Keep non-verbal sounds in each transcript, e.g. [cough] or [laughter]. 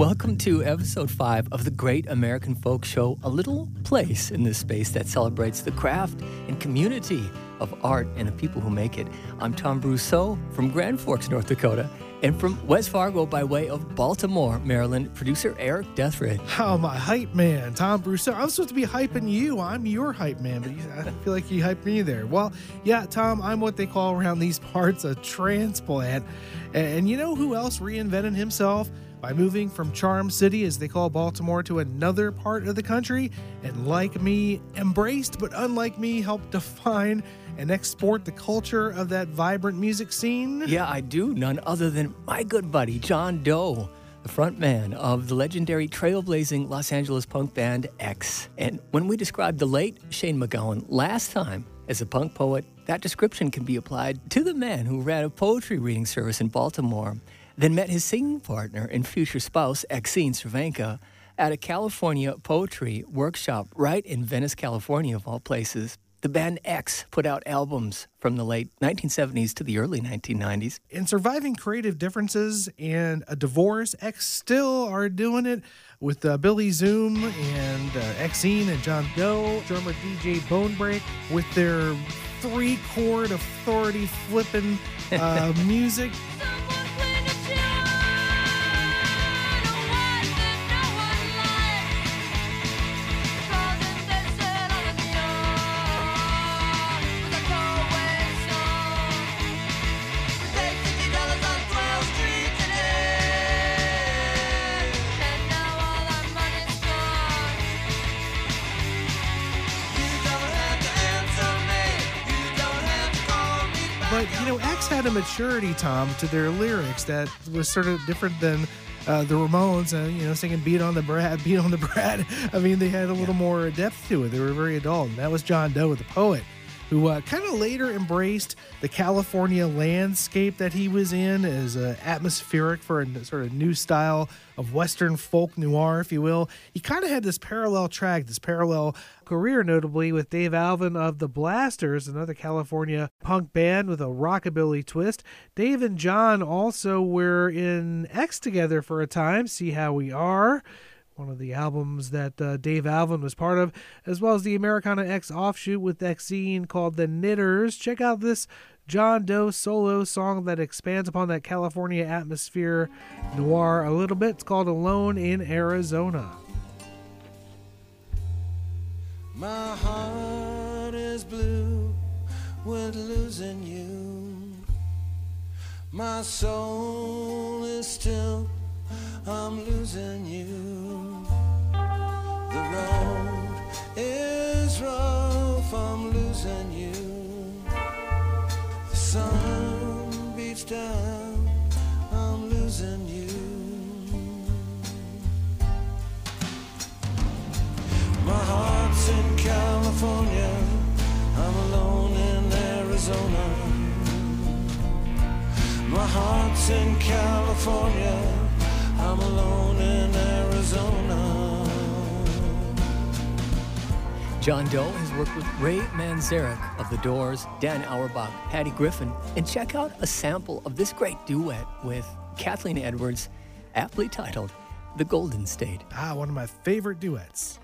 Welcome to episode five of the Great American Folk Show, a little place in this space that celebrates the craft and community of art and the people who make it. I'm Tom Brosseau from Grand Forks, North Dakota, and from West Fargo by way of Baltimore, Maryland, producer Erik Deatherage. Oh, my hype man, Tom Brosseau. I'm supposed to be hyping you. I'm your hype man, but I feel like you hyped me there. Well, yeah, Tom, I'm what they call around these parts a transplant. And you know who else reinvented himself? By moving from Charm City, as they call Baltimore, to another part of the country, and like me, embraced but unlike me, helped [laughs] define and export the culture of that vibrant music scene? Yeah, I do. None other than my good buddy, John Doe the frontman of the legendary trailblazing Los Angeles punk band X. And when we described the late Shane MacGowan last time as a punk poet, that description can be applied to the man who ran a poetry reading service in Baltimore then met his singing partner and future spouse, Exene Cervenka, at a California poetry workshop right in Venice, California, of all places. The band X put out albums from the late 1970s to the early 1990s. In surviving creative differences and a divorce, X still are doing it with uh, Billy Zoom and uh, Exene and John Doe, drummer DJ Bonebrake, with their three chord authority flipping uh, [laughs] music. But you know, X had a maturity, Tom, to their lyrics that was sort of different than uh, the Ramones, uh, you know, singing "Beat on the Brat, [laughs] Beat on the Brat." I mean, they had a little yeah. more depth to it. They were very adult, and that was John Doe, the poet who uh, kind of later embraced the California landscape that he was in as uh, atmospheric for a sort of new style of Western folk noir, if you will. He kind of had this parallel track, this parallel career, notably with Dave Alvin of the Blasters, another California punk band with a rockabilly twist. Dave and John also were in X together for a time, See How We Are one of the albums that uh, Dave Alvin was part of, as well as the Americana X offshoot with Exene called The Knitters. Check out this John Doe solo song that expands upon that California atmosphere noir a little bit. It's called Alone in Arizona. My heart is blue with losing you. My soul is still I'm losing you. The road is rough, I'm losing you. The sun beats down, I'm losing you. My heart's in California, I'm alone in Arizona. My heart's in California. I'm alone in Arizona. John Doe has worked with Ray Manzarek of The Doors, Dan Auerbach, Patty Griffin, and check out a sample of this great duet with Kathleen Edwards, aptly titled The Golden State. Ah, one of my favorite duets.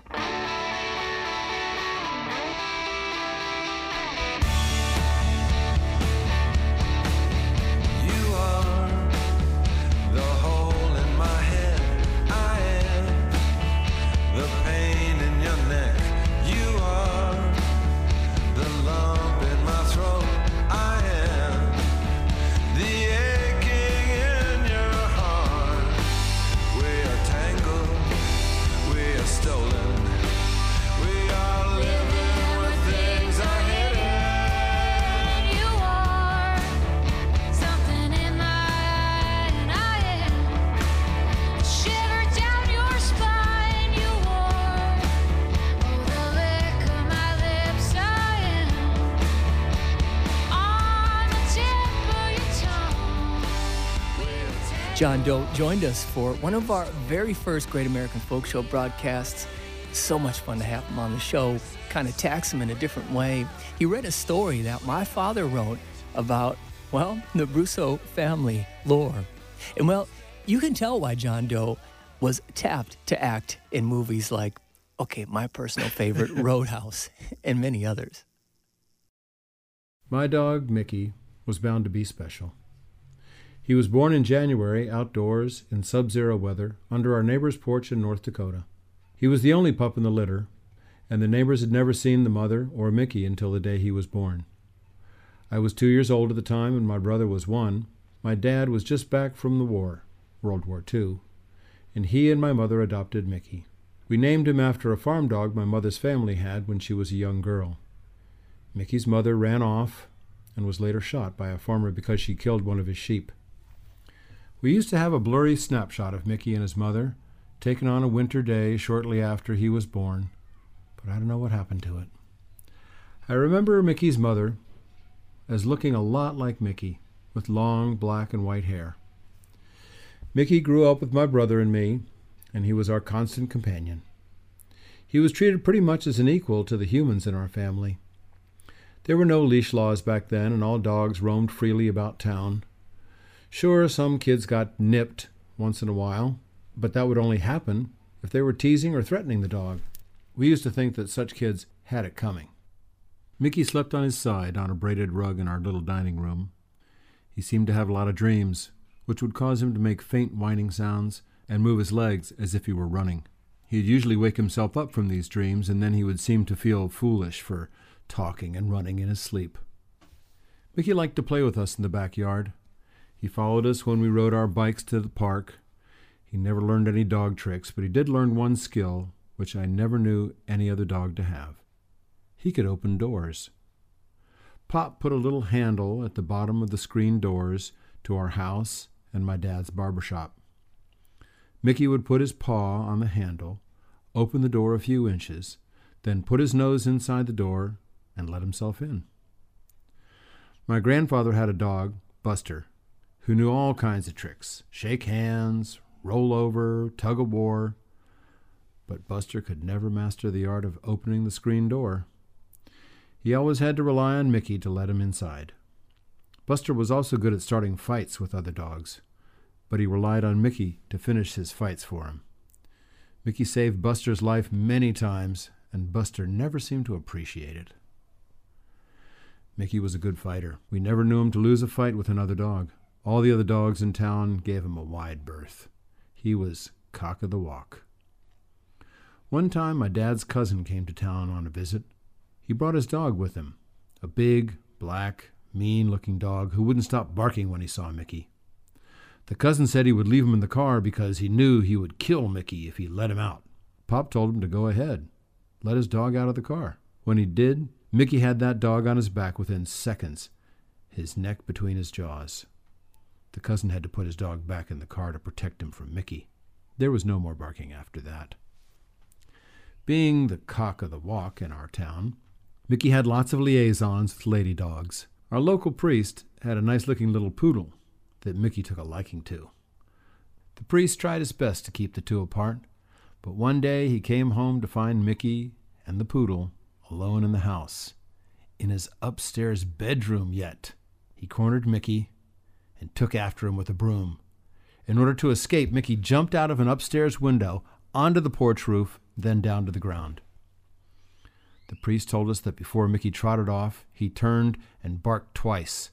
Doe joined us for one of our very first Great American Folk Show broadcasts. So much fun to have him on the show, kind of tax him in a different way. He read a story that my father wrote about, well, the Brosseau family lore. And well, you can tell why John Doe was tapped to act in movies like, okay, my personal favorite, [laughs] Roadhouse, and many others. My dog, Mickey, was bound to be special. He was born in January, outdoors, in sub zero weather, under our neighbor's porch in North Dakota. He was the only pup in the litter, and the neighbors had never seen the mother or Mickey until the day he was born. I was two years old at the time, and my brother was one. My dad was just back from the war, World War II, and he and my mother adopted Mickey. We named him after a farm dog my mother's family had when she was a young girl. Mickey's mother ran off and was later shot by a farmer because she killed one of his sheep. We used to have a blurry snapshot of Mickey and his mother, taken on a winter day shortly after he was born, but I don't know what happened to it. I remember Mickey's mother as looking a lot like Mickey, with long black and white hair. Mickey grew up with my brother and me, and he was our constant companion. He was treated pretty much as an equal to the humans in our family. There were no leash laws back then, and all dogs roamed freely about town. Sure, some kids got nipped once in a while, but that would only happen if they were teasing or threatening the dog. We used to think that such kids had it coming. Mickey slept on his side on a braided rug in our little dining room. He seemed to have a lot of dreams, which would cause him to make faint whining sounds and move his legs as if he were running. He'd usually wake himself up from these dreams, and then he would seem to feel foolish for talking and running in his sleep. Mickey liked to play with us in the backyard. He followed us when we rode our bikes to the park. He never learned any dog tricks, but he did learn one skill which I never knew any other dog to have. He could open doors. Pop put a little handle at the bottom of the screen doors to our house and my dad's barber shop. Mickey would put his paw on the handle, open the door a few inches, then put his nose inside the door and let himself in. My grandfather had a dog, Buster, who knew all kinds of tricks shake hands, roll over, tug of war. But Buster could never master the art of opening the screen door. He always had to rely on Mickey to let him inside. Buster was also good at starting fights with other dogs, but he relied on Mickey to finish his fights for him. Mickey saved Buster's life many times, and Buster never seemed to appreciate it. Mickey was a good fighter. We never knew him to lose a fight with another dog. All the other dogs in town gave him a wide berth. He was cock of the walk. One time, my dad's cousin came to town on a visit. He brought his dog with him a big, black, mean looking dog who wouldn't stop barking when he saw Mickey. The cousin said he would leave him in the car because he knew he would kill Mickey if he let him out. Pop told him to go ahead, let his dog out of the car. When he did, Mickey had that dog on his back within seconds, his neck between his jaws. The cousin had to put his dog back in the car to protect him from Mickey. There was no more barking after that. Being the cock of the walk in our town, Mickey had lots of liaisons with lady dogs. Our local priest had a nice looking little poodle that Mickey took a liking to. The priest tried his best to keep the two apart, but one day he came home to find Mickey and the poodle alone in the house, in his upstairs bedroom yet. He cornered Mickey and took after him with a broom. In order to escape, Mickey jumped out of an upstairs window onto the porch roof, then down to the ground. The priest told us that before Mickey trotted off, he turned and barked twice,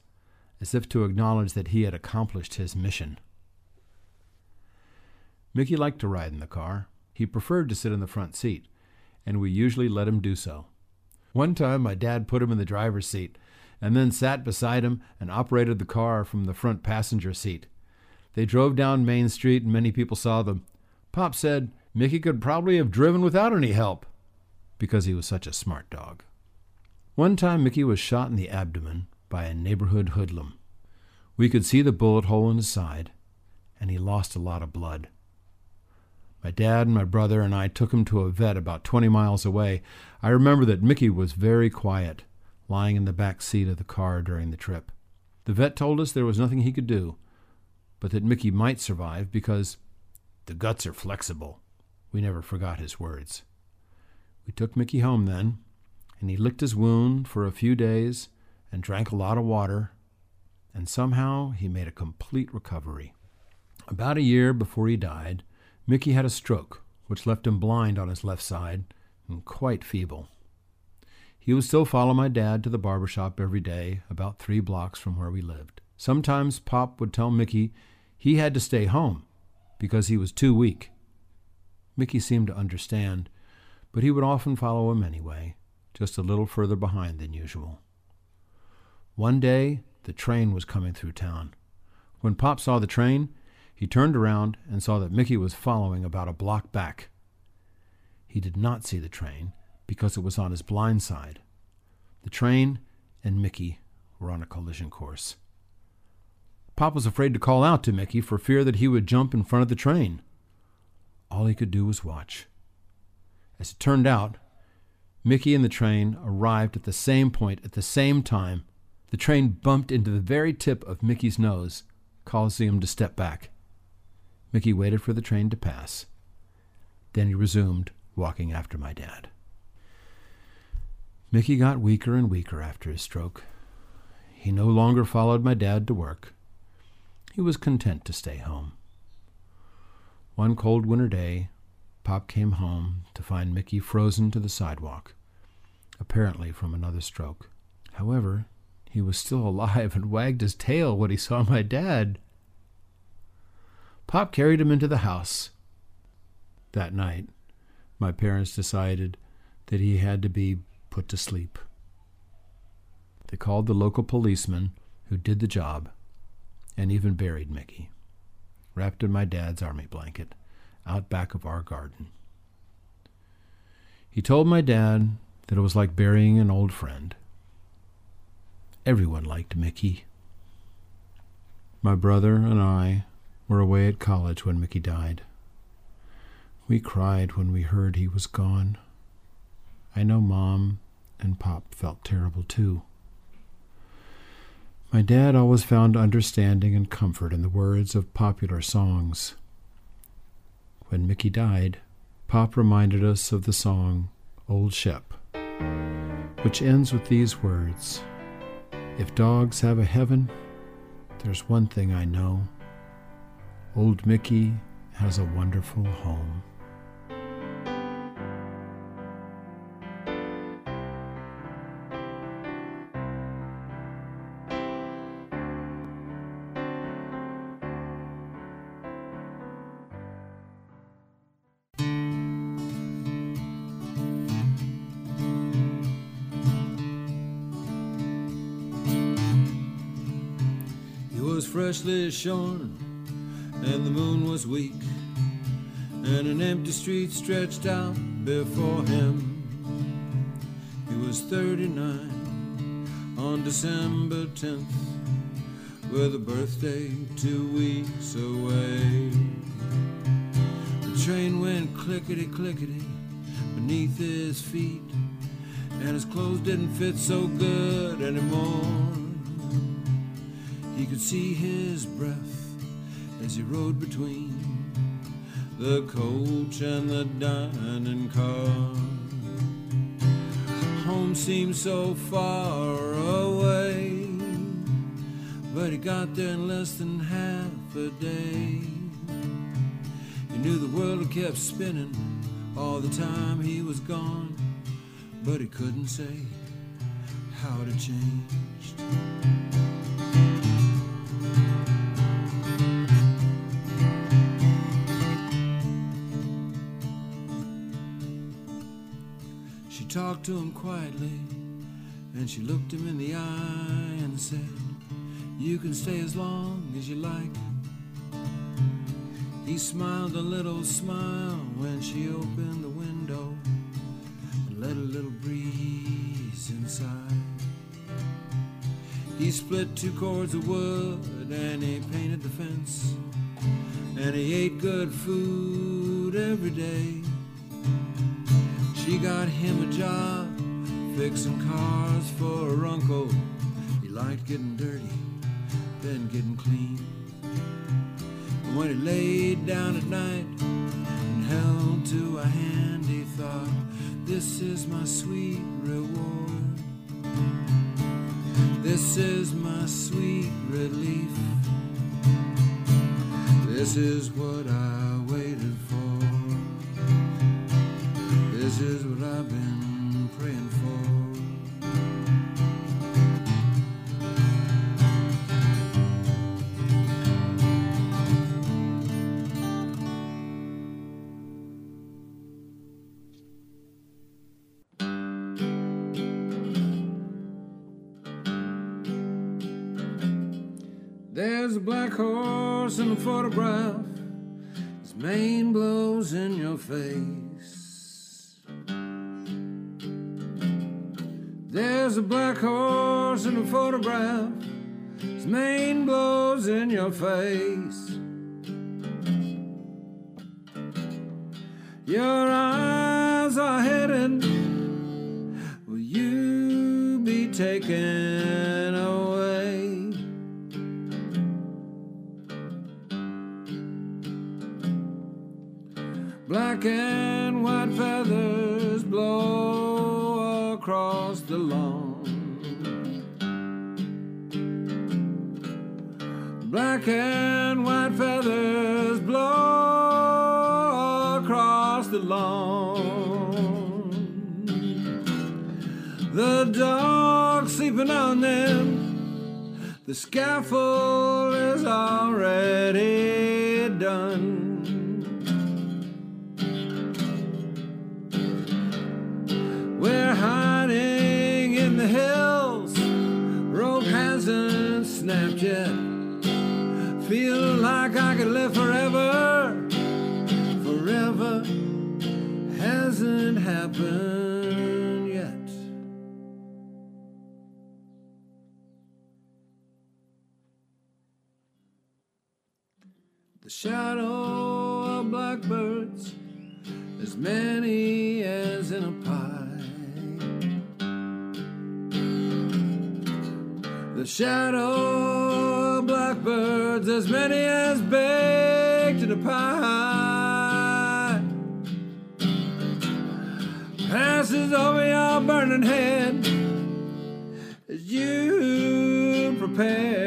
as if to acknowledge that he had accomplished his mission. Mickey liked to ride in the car. He preferred to sit in the front seat, and we usually let him do so. One time, my dad put him in the driver's seat and then sat beside him and operated the car from the front passenger seat. They drove down Main Street, and many people saw them. Pop said Mickey could probably have driven without any help because he was such a smart dog. One time, Mickey was shot in the abdomen by a neighborhood hoodlum. We could see the bullet hole in his side, and he lost a lot of blood. My dad and my brother and I took him to a vet about 20 miles away. I remember that Mickey was very quiet lying in the back seat of the car during the trip. The vet told us there was nothing he could do, but that Mickey might survive because the guts are flexible. We never forgot his words. We took Mickey home then, and he licked his wound for a few days and drank a lot of water, and somehow he made a complete recovery. About a year before he died, Mickey had a stroke, which left him blind on his left side and quite feeble. He would still follow my dad to the barber shop every day, about three blocks from where we lived. Sometimes Pop would tell Mickey he had to stay home because he was too weak. Mickey seemed to understand, but he would often follow him anyway, just a little further behind than usual. One day, the train was coming through town. When Pop saw the train, he turned around and saw that Mickey was following about a block back. He did not see the train because it was on his blind side. The train and Mickey were on a collision course. Pop was afraid to call out to Mickey for fear that he would jump in front of the train. All he could do was watch. As it turned out, Mickey and the train arrived at the same point at the same time. The train bumped into the very tip of Mickey's nose causing him to step back. Mickey waited for the train to pass. Then he resumed walking after my dad. Mickey got weaker and weaker after his stroke. He no longer followed my dad to work. He was content to stay home. One cold winter day, Pop came home to find Mickey frozen to the sidewalk, apparently from another stroke. However, he was still alive and wagged his tail when he saw my dad. Pop carried him into the house. That night, my parents decided that he had to be put to sleep. They called the local policeman who did the job and even buried Mickey, wrapped in my dad's army blanket, out back of our garden. He told my dad that it was like burying an old friend. Everyone liked Mickey. My brother and I were away at college when Mickey died. We cried when we heard he was gone. I know Mom and Pop felt terrible too. My dad always found understanding and comfort in the words of popular songs. When Mickey died, Pop reminded us of the song Old Shep, which ends with these words if dogs have a heaven, there's one thing I know. Old Mickey has a wonderful home. Freshly shorn, and the moon was weak, and an empty street stretched out before him. He was 39 on December 10th, with a birthday two weeks away. The train went clickety clickety beneath his feet, and his clothes didn't fit so good anymore. He could see his breath as he rode between the coach and the dining car. Home seemed so far away, but he got there in less than half a day. He knew the world kept spinning all the time he was gone, but he couldn't say how it changed. Talked to him quietly, and she looked him in the eye and said, You can stay as long as you like. He smiled a little smile when she opened the window and let a little breeze inside. He split two cords of wood and he painted the fence, and he ate good food every day. She got him a job fixing cars for her uncle. He liked getting dirty, then getting clean. And when he laid down at night and held to a hand, he thought, This is my sweet reward. This is my sweet relief. This is what I This is what I've been praying for. There's a black horse in the photograph. His mane blows in your face. A black horse in a photograph. His mane blows in your face. Your eyes are headed. Will you be taken away? Black and white feathers blow across the lawn. Black and white feathers blow across the lawn. The dog sleeping on them. The scaffold is already done. We're hiding in the hills. Rope hasn't snapped yet. As many as baked in a pie, passes over your burning head as you prepare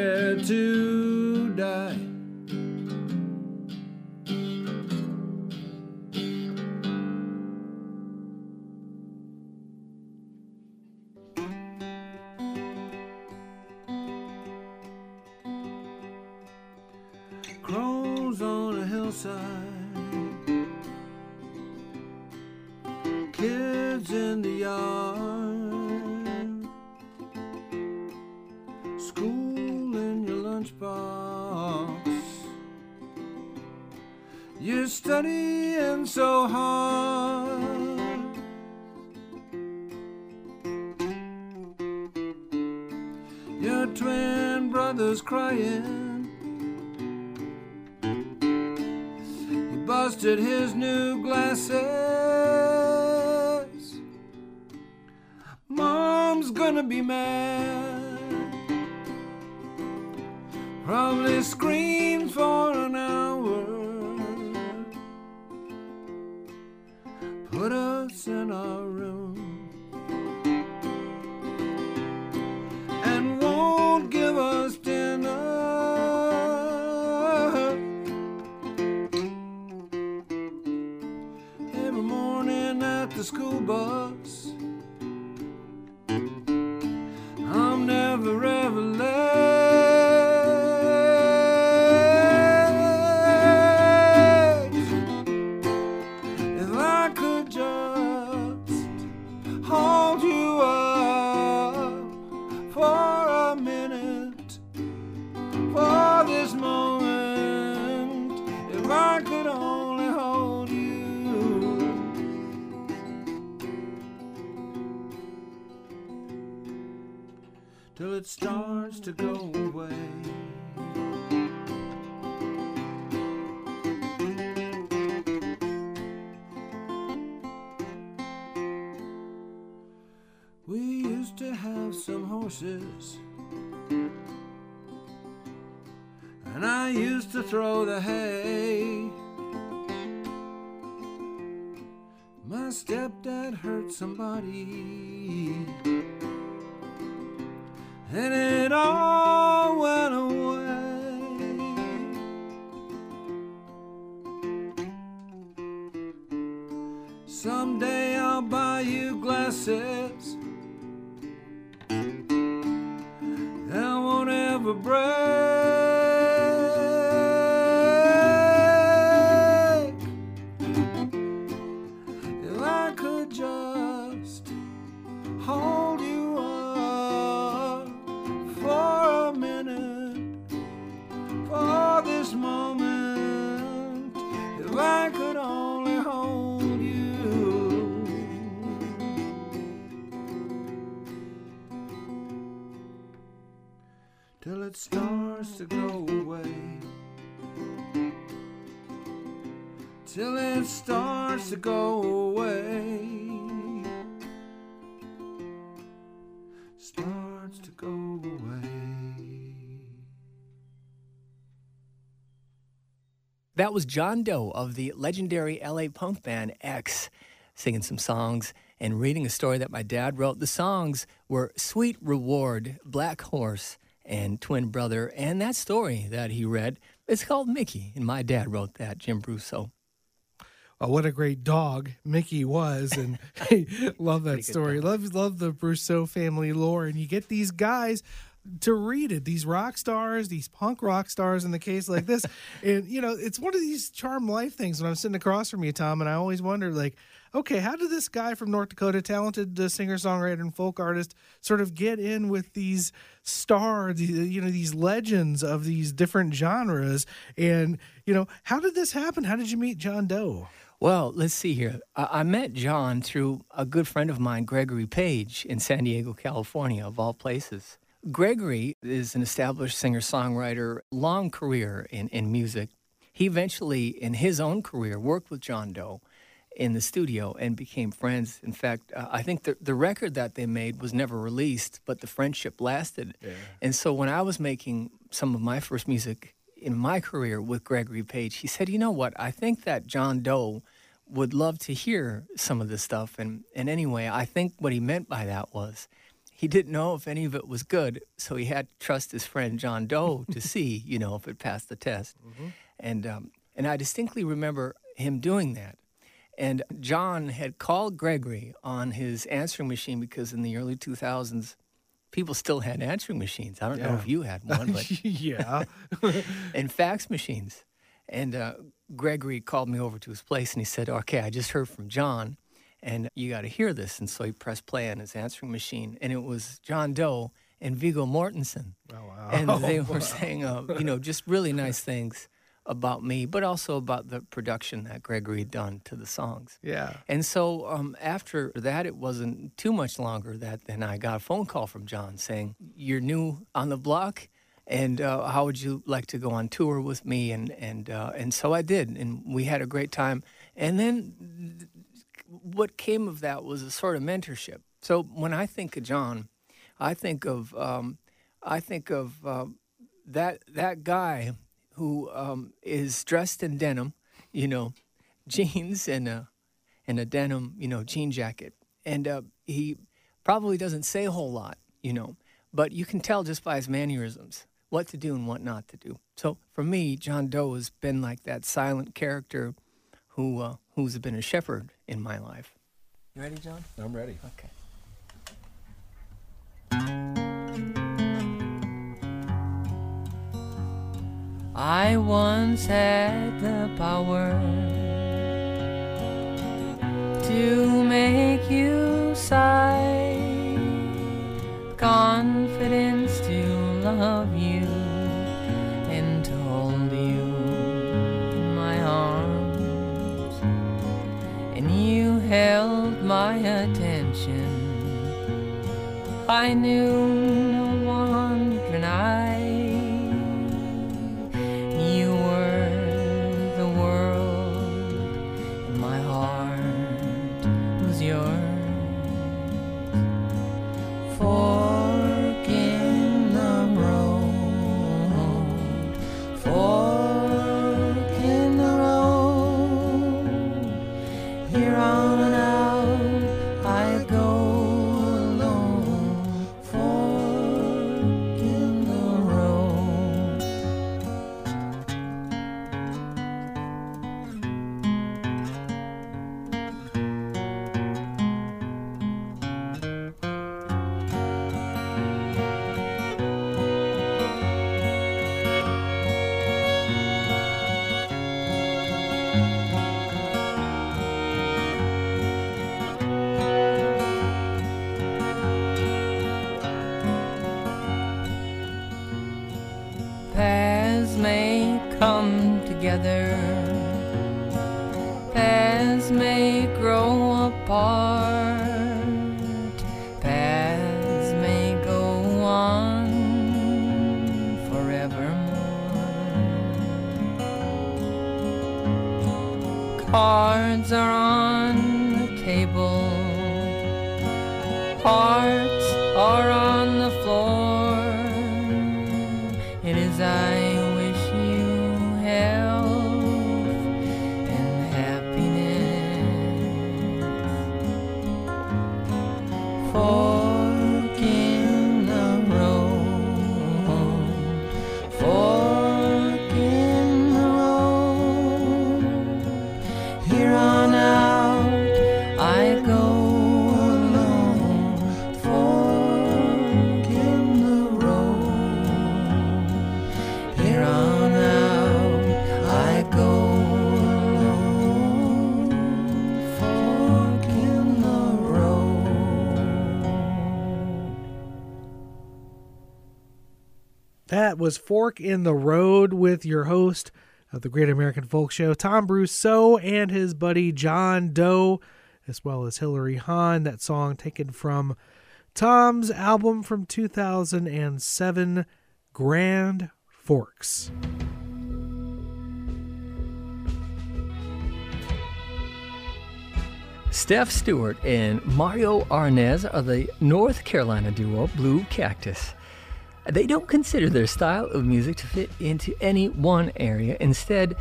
Probably screams for go away. Starts to go away. That was John Doe of the legendary LA punk band X, singing some songs and reading a story that my dad wrote. The songs were Sweet Reward, Black Horse, and Twin Brother. And that story that he read, it's called Mickey. And my dad wrote that, Jim Brosseau. Oh, what a great dog Mickey was, and [laughs] [laughs] hey, love that story. Love love the Brosseau family lore, and you get these guys to read it. These rock stars, these punk rock stars, in the case like this, [laughs] and you know, it's one of these charm life things. When I'm sitting across from you, Tom, and I always wonder, like, okay, how did this guy from North Dakota, talented uh, singer songwriter and folk artist, sort of get in with these stars, you know, these legends of these different genres, and you know, how did this happen? How did you meet John Doe? Well, let's see here. I, I met John through a good friend of mine, Gregory Page, in San Diego, California, of all places. Gregory is an established singer songwriter, long career in, in music. He eventually, in his own career, worked with John Doe in the studio and became friends. In fact, uh, I think the, the record that they made was never released, but the friendship lasted. And so when I was making some of my first music in my career with Gregory Page, he said, You know what? I think that John Doe would love to hear some of this stuff. And, and anyway, I think what he meant by that was he didn't know if any of it was good, so he had to trust his friend John Doe [laughs] to see, you know, if it passed the test. And um, and I distinctly remember him doing that. And John had called Gregory on his answering machine because in the early 2000s, people still had answering machines. I don't know if you had one, but [laughs] yeah. [laughs] and fax machines. And uh, Gregory called me over to his place and he said, Okay, I just heard from John and you got to hear this. And so he pressed play on his answering machine and it was John Doe and Viggo Mortensen. Oh, wow. And they [laughs] were saying, uh, you know, just really nice things about me, but also about the production that Gregory had done to the songs. yeah. And so um, after that, it wasn't too much longer that then I got a phone call from John saying, "You're new on the block, and uh, how would you like to go on tour with me?" And and uh, and so I did, and we had a great time. And then what came of that was a sort of mentorship. So when I think of John, I think of um, I think of um, that that guy who um, is dressed in denim, you know, [laughs] jeans and a and a denim, you know, jean jacket, and uh, he probably doesn't say a whole lot, you know, but you can tell just by his mannerisms what to do and what not to do. So for me, John Doe has been like that silent character who uh, who's been a shepherd in my life. You ready, John? I'm ready. Okay. I once had the power to make you sigh, confidence to love you, and to hold you in my arms and you held my attention. I knew Was Fork in the Road with your host of the Great American Folk Show, Tom Brosseau, and his buddy John Doe, as well as Hillary Hahn. That song taken from Tom's album from 2007, Grand Forks. Steph Stewart and Mario Arnez are the North Carolina duo Blue Cactus. They don't consider their style of music to fit into any one area. Instead,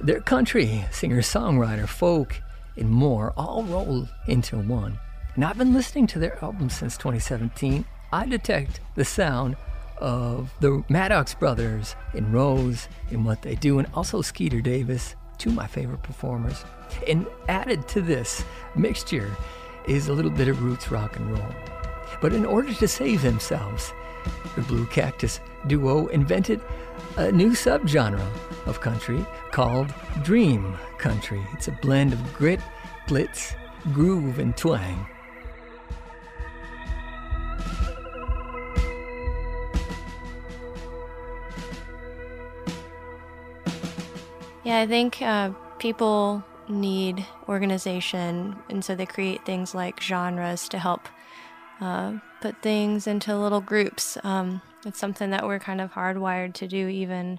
their country, singer songwriter, folk, and more all roll into one. And I've been listening to their album since 2017. I detect the sound of the Maddox brothers and Rose in what they do, and also Skeeter Davis, two of my favorite performers. And added to this mixture is a little bit of roots rock and roll. But in order to save themselves, the Blue Cactus duo invented a new subgenre of country called Dream Country. It's a blend of grit, glitz, groove, and twang. Yeah, I think uh, people need organization, and so they create things like genres to help uh, put things into little groups. Um, it's something that we're kind of hardwired to do, even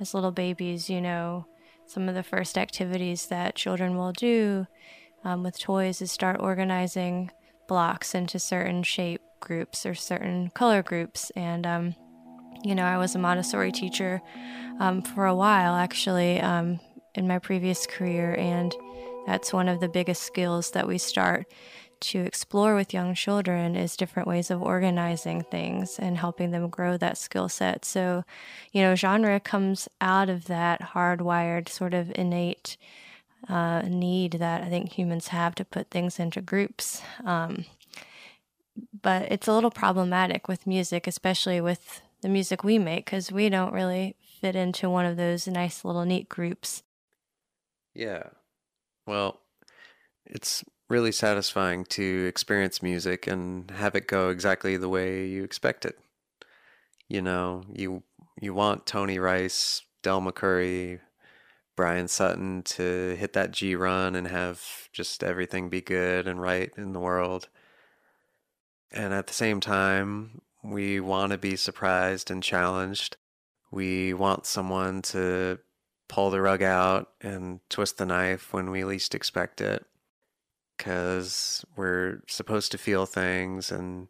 as little babies. You know, some of the first activities that children will do um, with toys is start organizing blocks into certain shape groups or certain color groups. And, um, you know, I was a Montessori teacher um, for a while, actually, um, in my previous career. And that's one of the biggest skills that we start to explore with young children is different ways of organizing things and helping them grow that skill set. So, you know, genre comes out of that hardwired sort of innate uh, need that I think humans have to put things into groups. Um, but it's a little problematic with music, especially with the music we make, because we don't really fit into one of those nice little neat groups. Yeah. Well, it's really satisfying to experience music and have it go exactly the way you expect it. You know, you you want Tony Rice, Del McCoury, Bryan Sutton to hit that G run and have just everything be good and right in the world. And at the same time, we want to be surprised and challenged. We want someone to pull the rug out and twist the knife when we least expect it. Because we're supposed to feel things and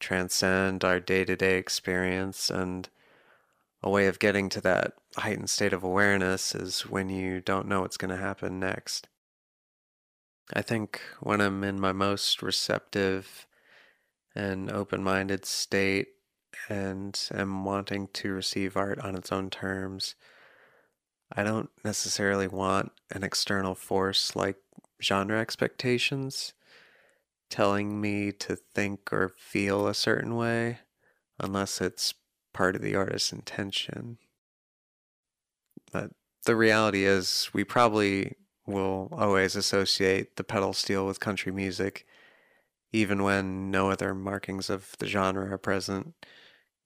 transcend our day to day experience. And a way of getting to that heightened state of awareness is when you don't know what's going to happen next. I think when I'm in my most receptive and open minded state and am wanting to receive art on its own terms, I don't necessarily want an external force like genre expectations telling me to think or feel a certain way unless it's part of the artist's intention. But the reality is, we probably will always associate the pedal steel with country music, even when no other markings of the genre are present.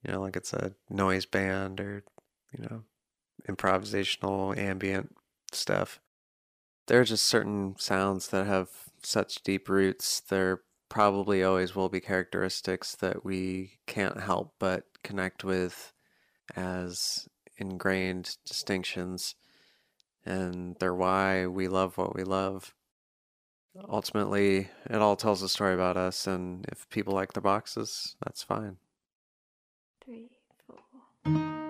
You know, like it's a noise band or, you know, improvisational ambient stuff there are just certain sounds that have such deep roots. There probably always will be characteristics that we can't help but connect with as ingrained distinctions, and they're why we love what we love. Ultimately, it all tells a story about us, and if people like the boxes, that's fine. Three, four.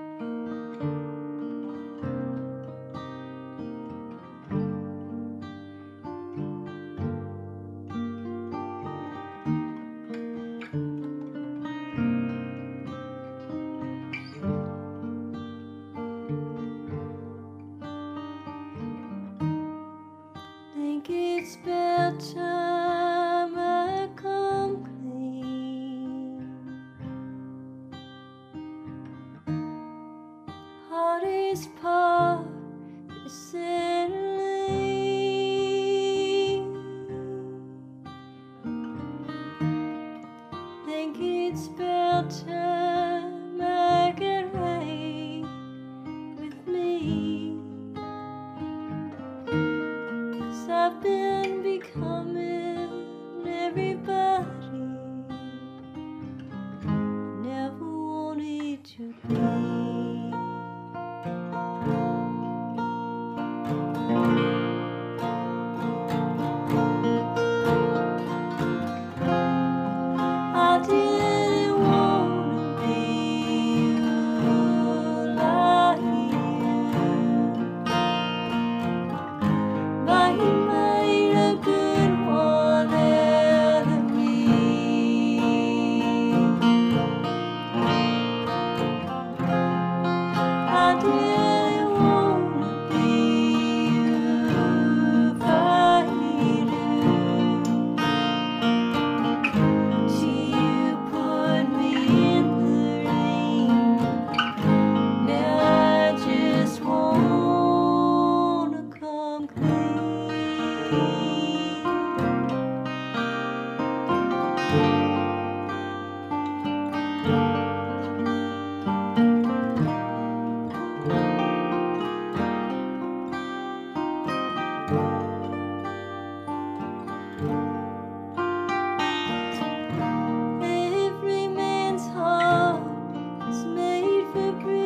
perfect.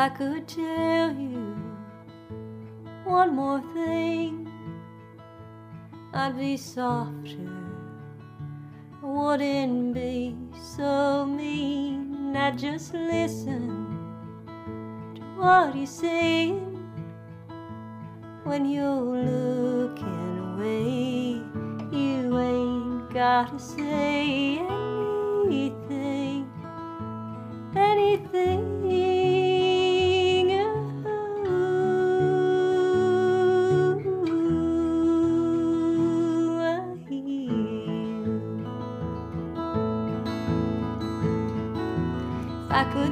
I could tell you one more thing, I'd be softer, wouldn't be so mean. I'd just listen to what you're saying when you're looking away. You ain't gotta say.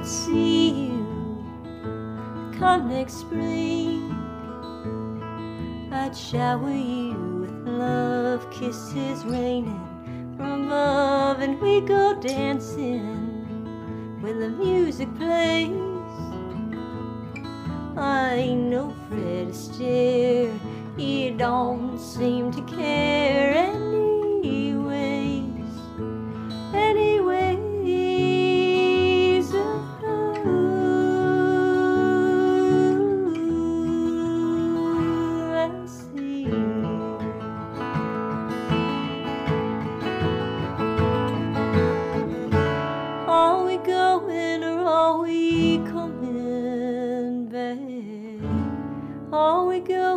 See you come next spring, I'd shower you with love kisses raining from above, and we go dancing when the music plays. I ain't no Fred Astaire, you don't seem to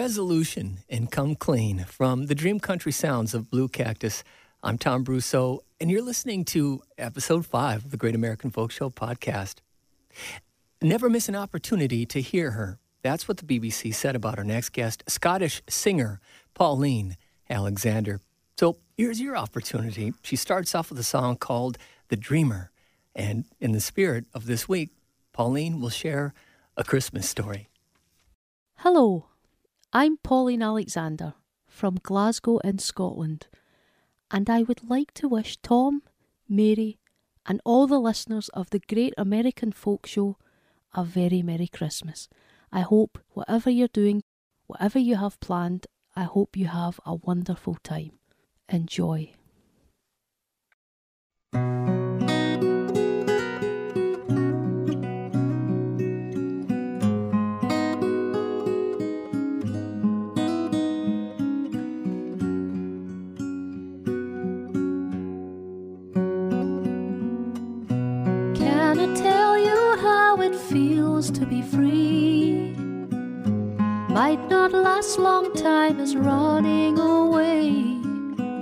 Resolution and Come Clean from the Dream Country Sounds of Blue Cactus. I'm Tom Brosseau, and you're listening to episode five of the Great American Folk Show podcast. Never miss an opportunity to hear her. That's what the BBC said about our next guest, Scottish singer Pauline Alexander. So here's your opportunity. She starts off with a song called The Dreamer. And in the spirit of this week, Pauline will share a Christmas story. Hello, I'm Pauline Alexander from Glasgow in Scotland, and I would like to wish Tom, Mary, and all the listeners of the Great American Folk Show a very Merry Christmas. I hope whatever you're doing, whatever you have planned, I hope you have a wonderful time. Enjoy. I tell you how it feels to be free? Might not last long time is running away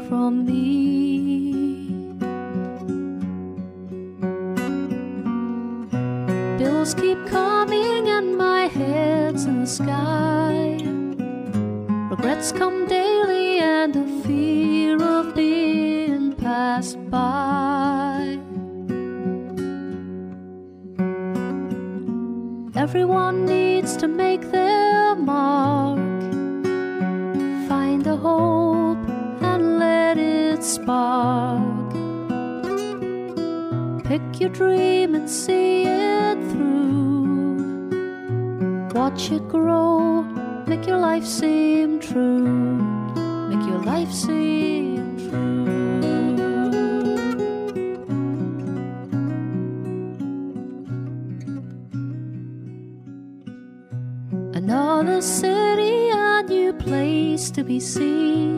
from me. Bills keep coming and my head's in the sky. Regrets come to make their mark. Find a hope and let it spark. Pick your dream and see it through. Watch it grow, make your life seem true. Make your life seem be seen.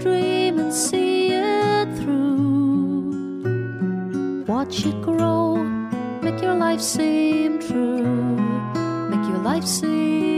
dream and see it through. Watch it grow, make your life seem true, make your life seem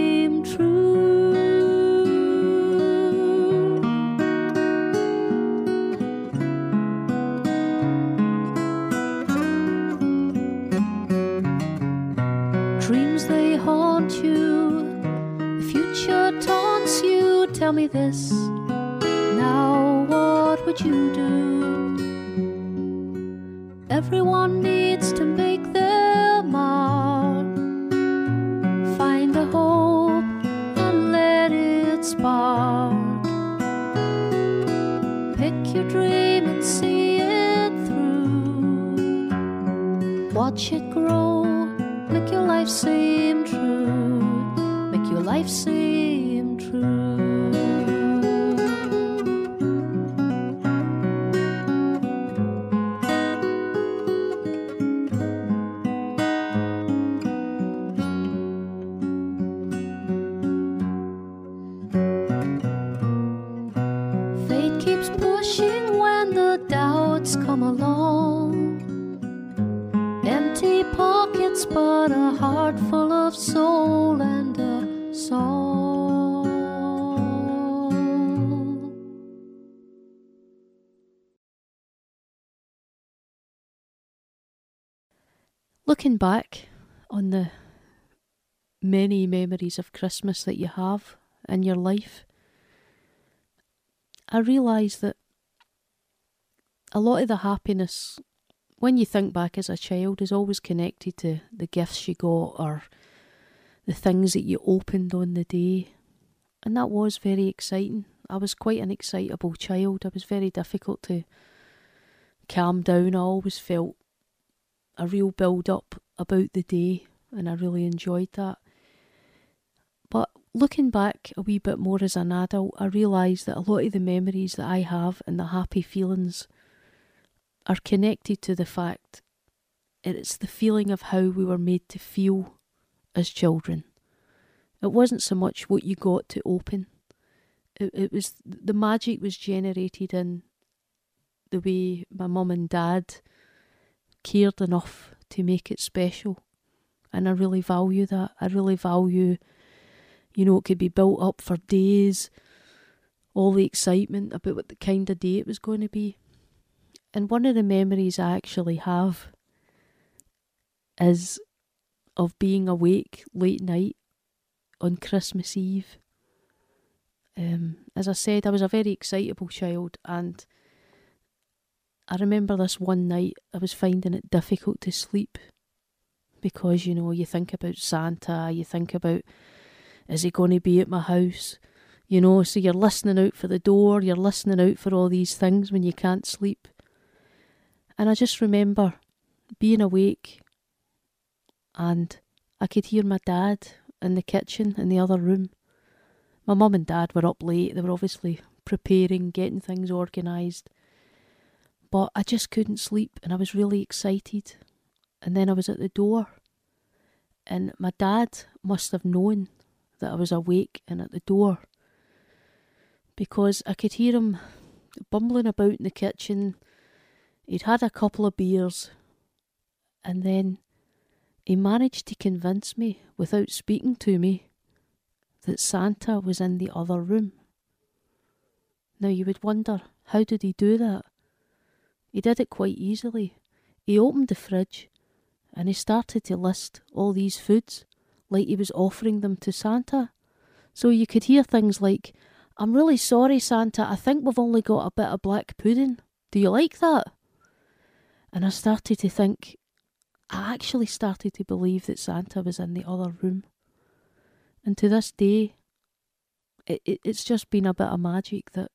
back on the many memories of Christmas that you have in your life, I realise that a lot of the happiness, when you think back as a child, is always connected to the gifts you got or the things that you opened on the day. And that was very exciting. I was quite an excitable child. I was very difficult to calm down. I always felt a real build up about the day, and I really enjoyed that. But looking back a wee bit more as an adult, I realise that a lot of the memories that I have and the happy feelings are connected to the fact it's the feeling of how we were made to feel as children. It wasn't so much what you got to open. It, it was the magic was generated in the way my mum and dad cared enough to make it special. And I really value that. I really value, you know, it could be built up for days, all the excitement about what the kind of day it was going to be. And one of the memories I actually have is of being awake late night on Christmas Eve. Um, as I said, I was a very excitable child, and I remember this one night I was finding it difficult to sleep because you know you think about Santa, you think about is he going to be at my house, you know, so you're listening out for the door, you're listening out for all these things when you can't sleep. And I just remember being awake and I could hear my dad in the kitchen in the other room. My mum and dad were up late, they were obviously preparing, getting things organised. But I just couldn't sleep and I was really excited. And then I was at the door and my dad must have known that I was awake and at the door because I could hear him bumbling about in the kitchen. He'd had a couple of beers and then he managed to convince me without speaking to me that Santa was in the other room. Now you would wonder, how did he do that? He did it quite easily. He opened the fridge and he started to list all these foods like he was offering them to Santa. So you could hear things like, I'm really sorry, Santa, I think we've only got a bit of black pudding. Do you like that? And I started to think, I actually started to believe that Santa was in the other room. And to this day, it, it, it's just been a bit of magic that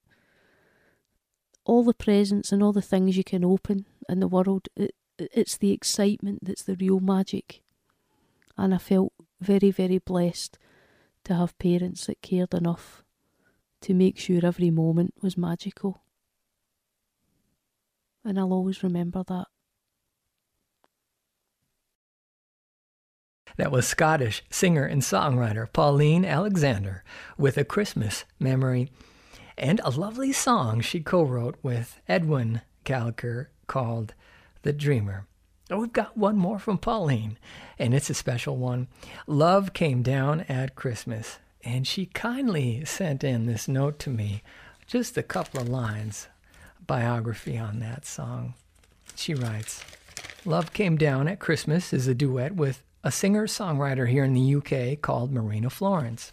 all the presents and all the things you can open in the world, it, it's the excitement that's the real magic. And I felt very, very blessed to have parents that cared enough to make sure every moment was magical. And I'll always remember that. That was Scottish singer and songwriter Pauline Alexander with a Christmas memory and a lovely song she co wrote with Edwin Gallagher called The Dreamer. Oh, we've got one more from Pauline, and it's a special one. Love came down at Christmas, and she kindly sent in this note to me, just a couple of lines, biography on that song. She writes Love Came Down at Christmas is a duet with a singer songwriter here in the UK called Marina Florence.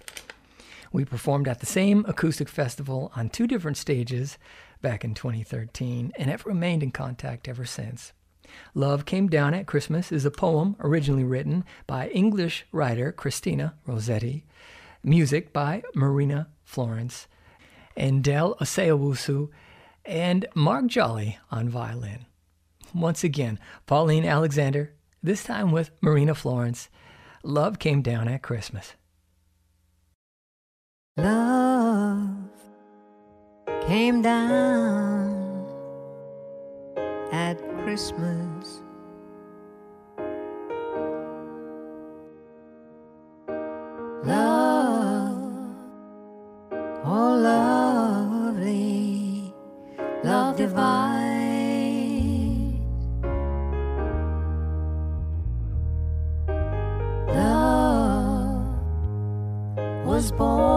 We performed at the same acoustic festival on two different stages back in 2013 and have remained in contact ever since. Love Came Down at Christmas is a poem originally written by English writer Christina Rossetti, music by Marina Florence, and Del Oseowusu, and Mark Jolly on violin. Once again, Pauline Alexander, this time with Marina Florence. Love Came Down at Christmas. Love came down at Christmas. Love, oh lovely, love divine. Love was born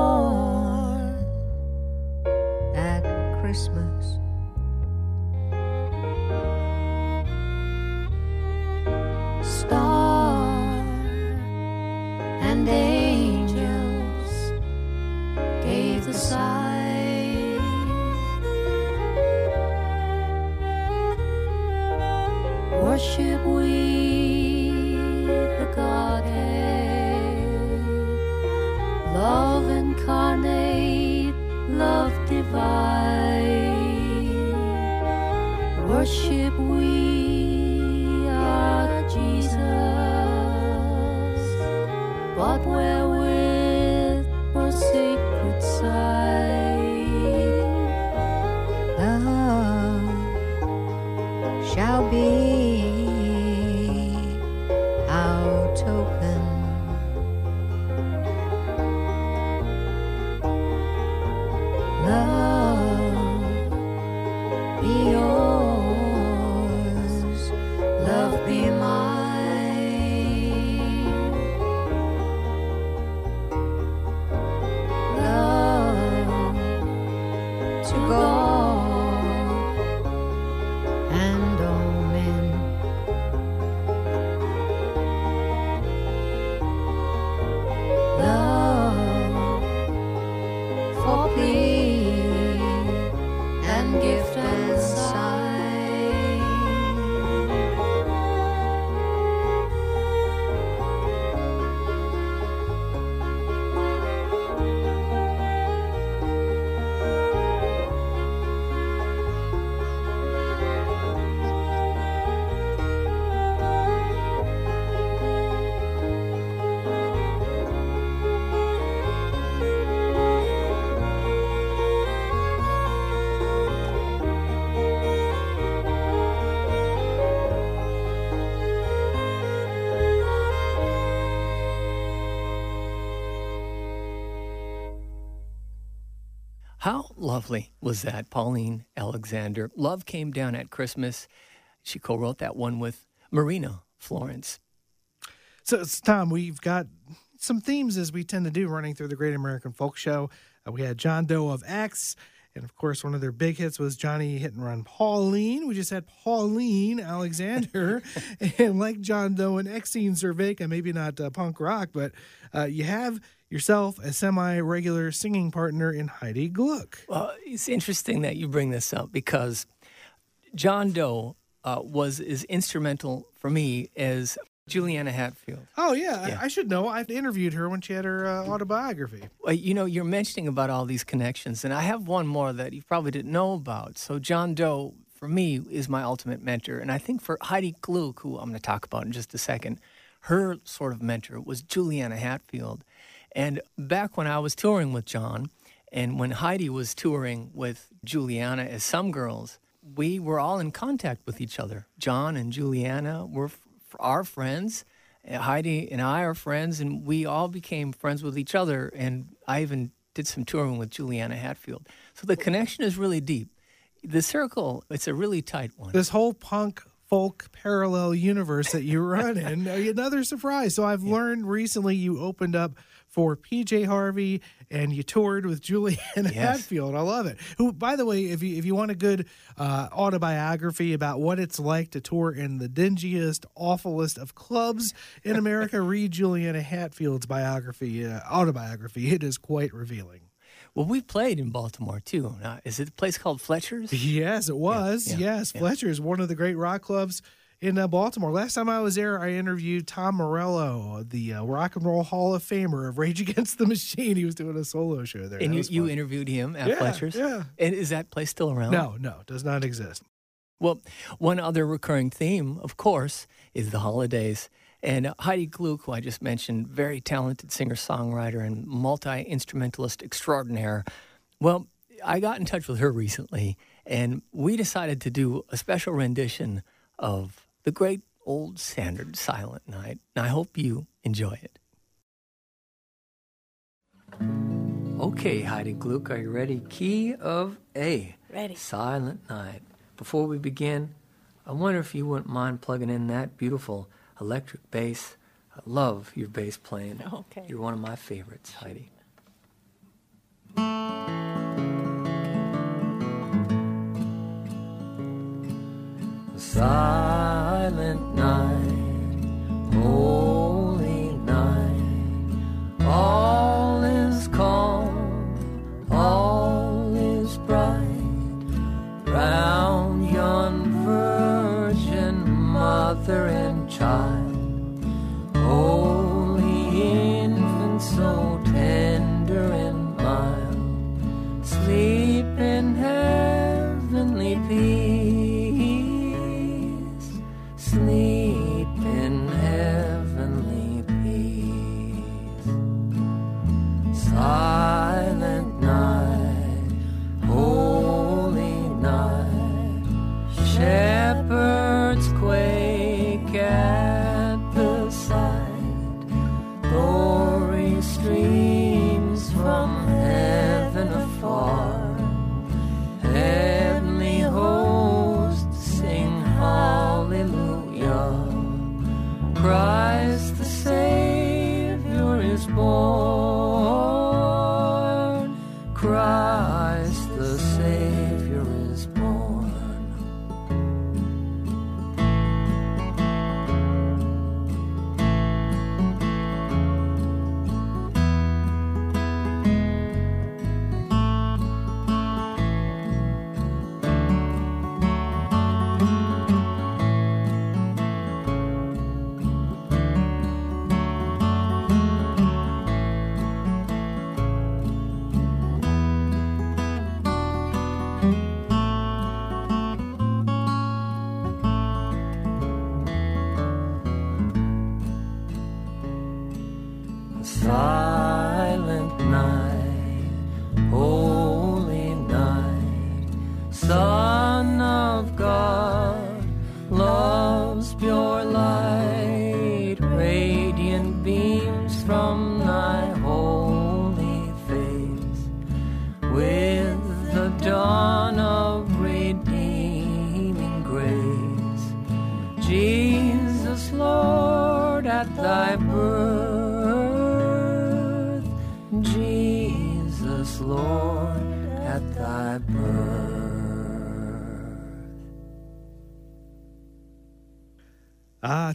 Christmas. Lovely was that, Pauline Alexander? Love Came Down at Christmas. She co wrote that one with Marina Florence. So, it's Tom, we've got some themes as we tend to do running through the Great American Folk Show. Uh, we had John Doe of X, and of course, one of their big hits was Johnny Hit and Run Pauline. We just had Pauline Alexander, [laughs] and like John Doe and Exene Cervenka, maybe not uh, punk rock, but uh, you have yourself a semi regular singing partner in Heidi Gluck. Well, it's interesting that you bring this up because John Doe uh, was as instrumental for me as Juliana Hatfield. Oh, yeah, Yeah. I, I should know. I've interviewed her when she had her uh, autobiography. Well, you know, you're mentioning about all these connections, and I have one more that you probably didn't know about. So, John Doe, for me, is my ultimate mentor. And I think for Heidi Gluck, who I'm going to talk about in just a second, her sort of mentor was Juliana Hatfield. And back when I was touring with John, and when Heidi was touring with Juliana as some girls, we were all in contact with each other. John and Juliana were f- our friends. Heidi and I are friends, and we all became friends with each other. And I even did some touring with Juliana Hatfield. So the connection is really deep. The circle, it's a really tight one. This whole punk folk parallel universe that you run in. [laughs] Another surprise. So I've learned recently you opened up for PJ Harvey and you toured with Julianne [laughs] Yes. Hatfield. I love it. Who, by the way, if you if you want a good uh, autobiography about what it's like to tour in the dingiest, awfulest of clubs in America, [laughs] read Juliana Hatfield's biography, uh, autobiography. It is quite revealing. Well, we played in Baltimore too. Uh, is it a place called Fletcher's? Yes, it was. yeah, yes, yeah. Fletcher is one of the great rock clubs in uh, Baltimore. Last time I was there, I interviewed Tom Morello, the uh, Rock and Roll Hall of Famer of Rage [laughs] Against the Machine. He was doing a solo show there. And you, you interviewed him at Yeah, Fletcher's? yeah. And is that place still around? No, no, does not exist. Well, one other recurring theme, of course, is the holidays. And Heidi Gluck, who I just mentioned, very talented singer songwriter and multi instrumentalist extraordinaire. Well, I got in touch with her recently, and we decided to do a special rendition of the great old standard Silent Night. And I hope you enjoy it. Okay, Heidi Gluck, are you ready? Key of A. Ready. Silent Night. Before we begin, I wonder if you wouldn't mind plugging in that beautiful electric bass. I love your bass playing. Okay. You're one of my favorites, Heidi. Silent night,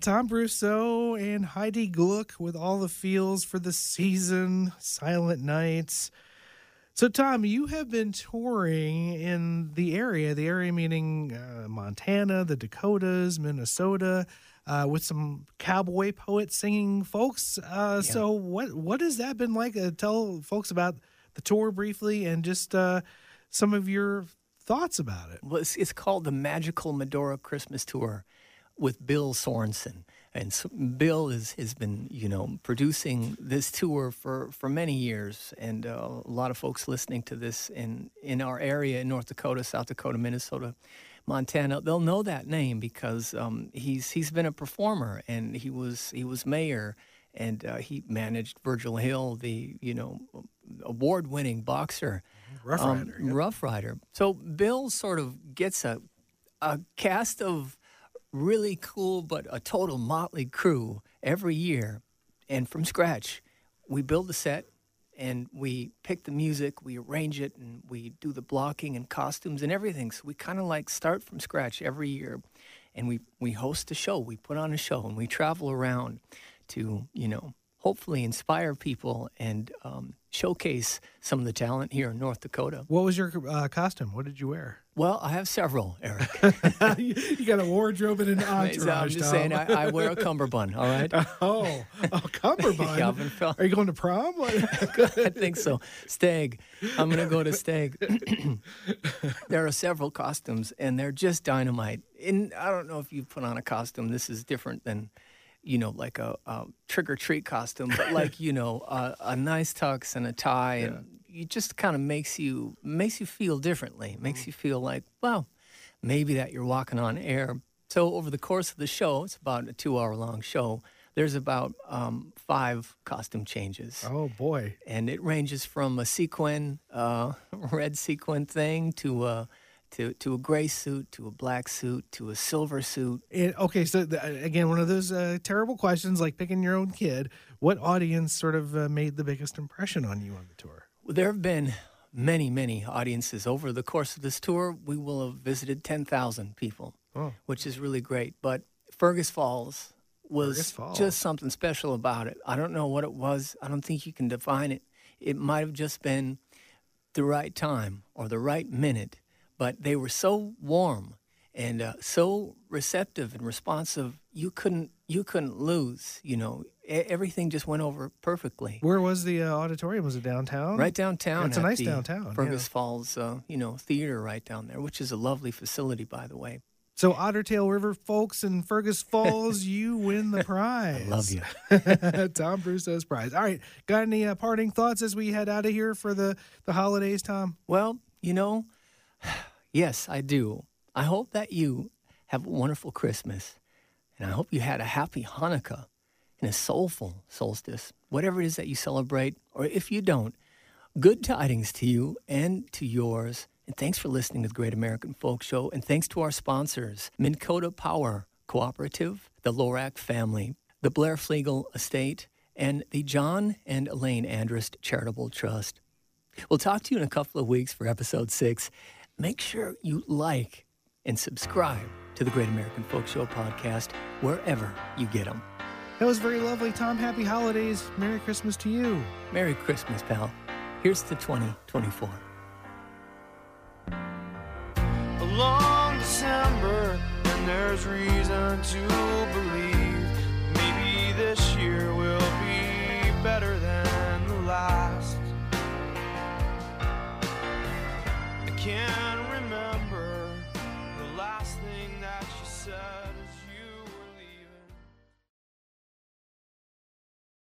Tom Brosseau and Heidi Gluck with all the feels for the season, Silent Nights. So, Tom, you have been touring in the area, the area meaning uh, Montana, the Dakotas, Minnesota, uh, with some cowboy poet singing folks. Uh, So, what what has that been like? Uh, tell folks about the tour briefly and just uh, some of your thoughts about it. Well, it's, it's called the Magical Medora Christmas Tour with Bill Sorensen. And so Bill is, has been, you know, producing this tour for, for many years. And uh, a lot of folks listening to this in, in our area in North Dakota, South Dakota, Minnesota, Montana, they'll know that name because um, he's, he's been a performer and he was, he was mayor and uh, he managed Virgil Hill, the, you know, award winning boxer. Rough Um, Rider, yep. Rough Rider. So Bill sort of gets a a cast of really cool, but a total motley crew every year. And from scratch, we build the set and we pick the music, we arrange it, and we do the blocking and costumes and everything. So we kind of like start from scratch every year. And we, we host a show, we put on a show, and we travel around to, you know, hopefully inspire people and um, showcase some of the talent here in North Dakota. What was your uh, costume? What did you wear? Well, I have several, Erik. [laughs] you got a wardrobe and an [laughs] entourage. I'm just Tom. saying, I, I wear a [laughs] cummerbund, all right? Oh, a cummerbund. Phil. Are you going to prom? I think so. Stag. I'm going to go to Stag. [clears throat] there are several costumes, and they're just dynamite. And I don't know if you put on a costume. This is different than, you know, like a, a trick or treat costume, but like you know, a, a nice tux and a tie, and it just kind of makes you makes you feel differently. Makes you feel like, well, maybe that you're walking on air. So over the course of the show, it's about a two-hour long show. There's about um, five costume changes oh boy. and it ranges from a sequin, uh, [laughs] red sequin thing to a to to a gray suit to a black suit to a silver suit. And, okay, so the, again, one of those uh, terrible questions, like picking your own kid. What audience sort of uh, made the biggest impression on you on the tour? Well, There have been many many audiences over the course of this tour. We will have visited ten thousand people, Oh. which is really great. But Fergus Falls was Fergus Falls. just something special about it. I don't know what it was. I don't think you can define it. It might have just been the right time or the right minute, but they were so warm and uh, so receptive and responsive. You couldn't you couldn't lose. You know, everything just went over perfectly. Where was the uh, auditorium? Was it downtown? Right downtown. It's a nice the downtown, Fergus yeah. Falls, uh, you know, theater right down there, which is a lovely facility, by the way. So Ottertail River folks in Fergus Falls, [laughs] you win the prize. I Love you. [laughs] Tom Brosseau's prize. All right, got any uh, parting thoughts as we head out of here for the the holidays, Tom? Well, you know, yes, I do. I hope that you have a wonderful Christmas, and I hope you had a happy Hanukkah and a soulful solstice, whatever it is that you celebrate, or if you don't, good tidings to you and to yours. And thanks for listening to the Great American Folk Show. And thanks to our sponsors, Minn Kota Power Cooperative, the Lorac family, the Blair Flegel Estate, and the John and Elaine Andrist Charitable Trust. We'll talk to you in a couple of weeks for episode six make sure you like and subscribe to the Great American Folk Show podcast wherever you get them. That was very lovely, Tom. Happy holidays. Merry Christmas to you. Merry Christmas, pal. Here's to 2024. A long December, and there's reason to believe maybe this year will be better than the last. can